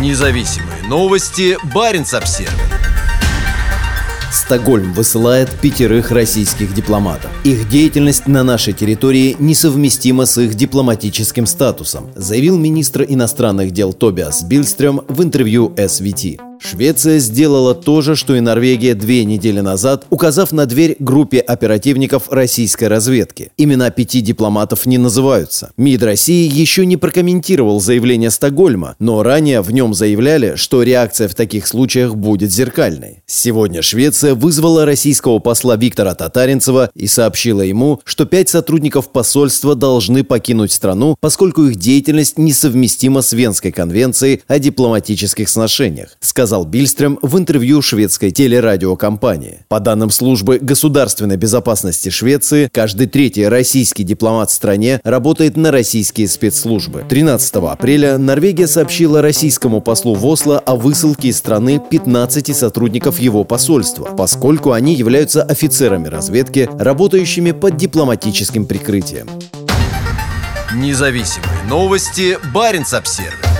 Независимые новости. Барин обсерва Стокгольм высылает пятерых российских дипломатов. Их деятельность на нашей территории несовместима с их дипломатическим статусом, заявил министр иностранных дел Тобиас Бильстрем в интервью SVT. Швеция сделала то же, что и Норвегия две недели назад, указав на дверь группе оперативников российской разведки. Имена пяти дипломатов не называются. МИД России еще не прокомментировал заявление Стокгольма, но ранее в нем заявляли, что реакция в таких случаях будет зеркальной. Сегодня Швеция вызвала российского посла Виктора Татаринцева и сообщила ему, что пять сотрудников посольства должны покинуть страну, поскольку их деятельность несовместима с Венской конвенцией о дипломатических сношениях, сказал сказал Бильстрем в интервью шведской телерадиокомпании. По данным службы государственной безопасности Швеции, каждый третий российский дипломат в стране работает на российские спецслужбы. 13 апреля Норвегия сообщила российскому послу в Осло о высылке из страны 15 сотрудников его посольства, поскольку они являются офицерами разведки, работающими под дипломатическим прикрытием. Независимые новости. Барин обсервис